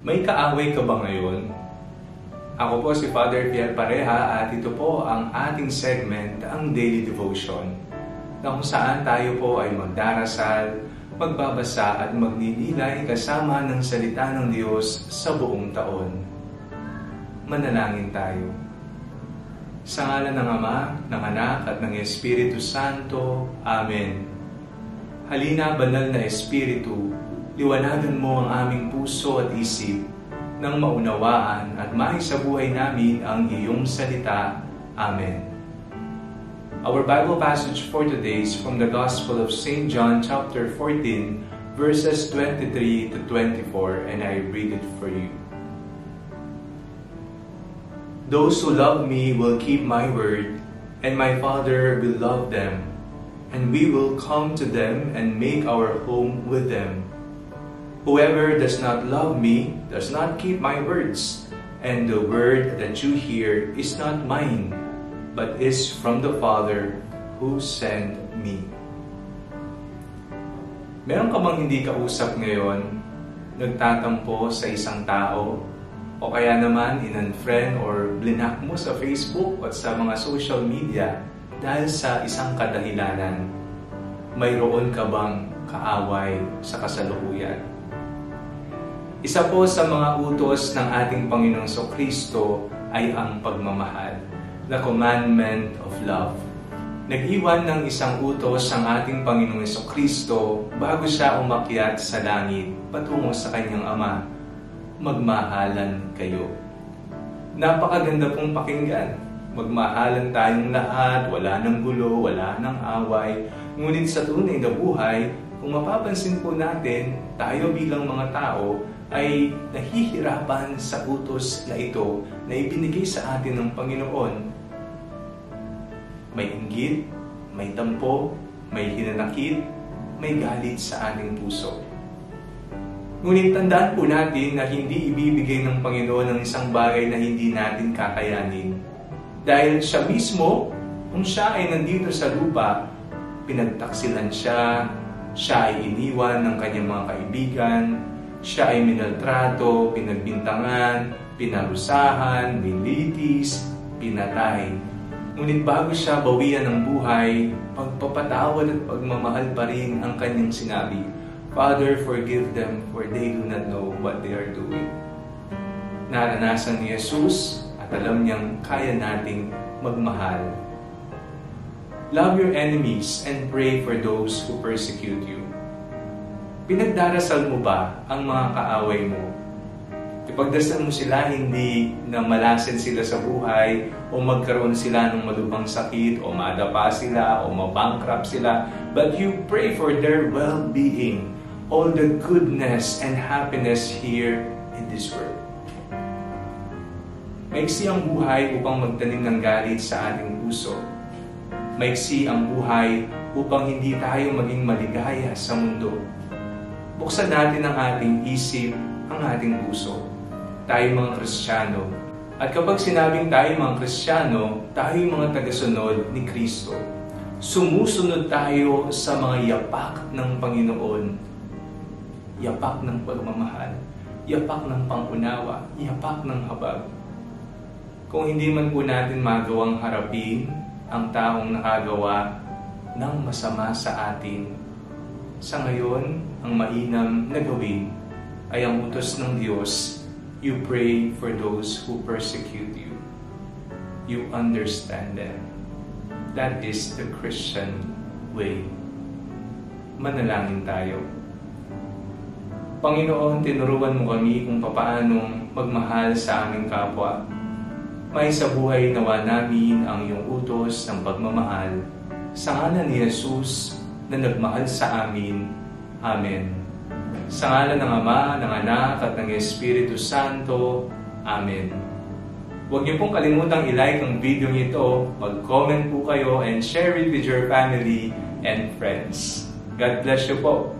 May kaaway ka ba ngayon? Ako po si Father Pierre Pareha at ito po ang ating segment, ang Daily Devotion, na kung saan tayo po ay magdarasal, magbabasa at magninilay kasama ng salita ng Diyos sa buong taon. Manalangin tayo. Sa ngalan ng Ama, ng Anak at ng Espiritu Santo. Amen. Halina, banal na Espiritu, liwanagan mo ang aming puso at isip nang maunawaan at maisabuhay namin ang iyong salita. Amen. Our Bible passage for today is from the Gospel of St. John chapter 14 verses 23 to 24 and I read it for you. Those who love me will keep my word and my Father will love them and we will come to them and make our home with them. Whoever does not love me does not keep my words, and the word that you hear is not mine, but is from the Father who sent me. Meron ka bang hindi kausap ngayon, nagtatampo sa isang tao, o kaya naman in-unfriend or blinak mo sa Facebook at sa mga social media dahil sa isang kadahilanan? Mayroon ka bang kaaway sa kasalukuyan? Isa po sa mga utos ng ating Panginoong So Kristo ay ang pagmamahal, the commandment of love. Nag-iwan ng isang utos ang ating Panginoong So Kristo bago siya umakyat sa langit patungo sa kanyang Ama, magmahalan kayo. Napakaganda pong pakinggan. Magmahalan tayong lahat, wala nang gulo, wala nang away. Ngunit sa tunay na buhay, kung mapapansin po natin, tayo bilang mga tao ay nahihirapan sa utos na ito na ibinigay sa atin ng Panginoon. May inggit, may tampo, may hinanakit, may galit sa ating puso. Ngunit tandaan po natin na hindi ibibigay ng Panginoon ng isang bagay na hindi natin kakayanin. Dahil siya mismo, kung siya ay nandito sa lupa, pinagtaksilan siya, siya ay iniwan ng kanyang mga kaibigan, siya ay minaltrato, pinagbintangan, pinarusahan, nilitis, pinatay. Ngunit bago siya bawian ng buhay, pagpapatawad at pagmamahal pa rin ang kanyang sinabi, Father, forgive them for they do not know what they are doing. Naranasan ni Jesus at alam niyang kaya nating magmahal. Love your enemies and pray for those who persecute you. Pinagdarasal mo ba ang mga kaaway mo? Ipagdasal mo sila hindi na malasin sila sa buhay o magkaroon sila ng malubhang sakit o madapa sila o mabankrupt sila but you pray for their well-being, all the goodness and happiness here in this world. Maiksi ang buhay upang magtanim ng galit sa ating puso. Maiksi ang buhay upang hindi tayo maging maligaya sa mundo buksan natin ang ating isip, ang ating puso. Tayo mga Kristiyano. At kapag sinabing tayo mga Kristiyano, tayo mga tagasunod ni Kristo. Sumusunod tayo sa mga yapak ng Panginoon. Yapak ng pagmamahal. Yapak ng pangunawa. Yapak ng habag. Kung hindi man po natin magawang harapin ang taong nakagawa ng masama sa atin, sa ngayon, ang mainam na gawin ay ang utos ng Diyos, you pray for those who persecute you. You understand them. That is the Christian way. Manalangin tayo. Panginoon, tinuruan mo kami kung papaano magmahal sa aming kapwa. May sa buhay nawa namin ang iyong utos ng pagmamahal. Sa ngalan ni Jesus, na nagmahal sa amin. Amen. Sa ngalan ng Ama, ng Anak, at ng Espiritu Santo. Amen. Huwag niyo pong kalimutang i-like ang video nito, mag-comment po kayo, and share it with your family and friends. God bless you po.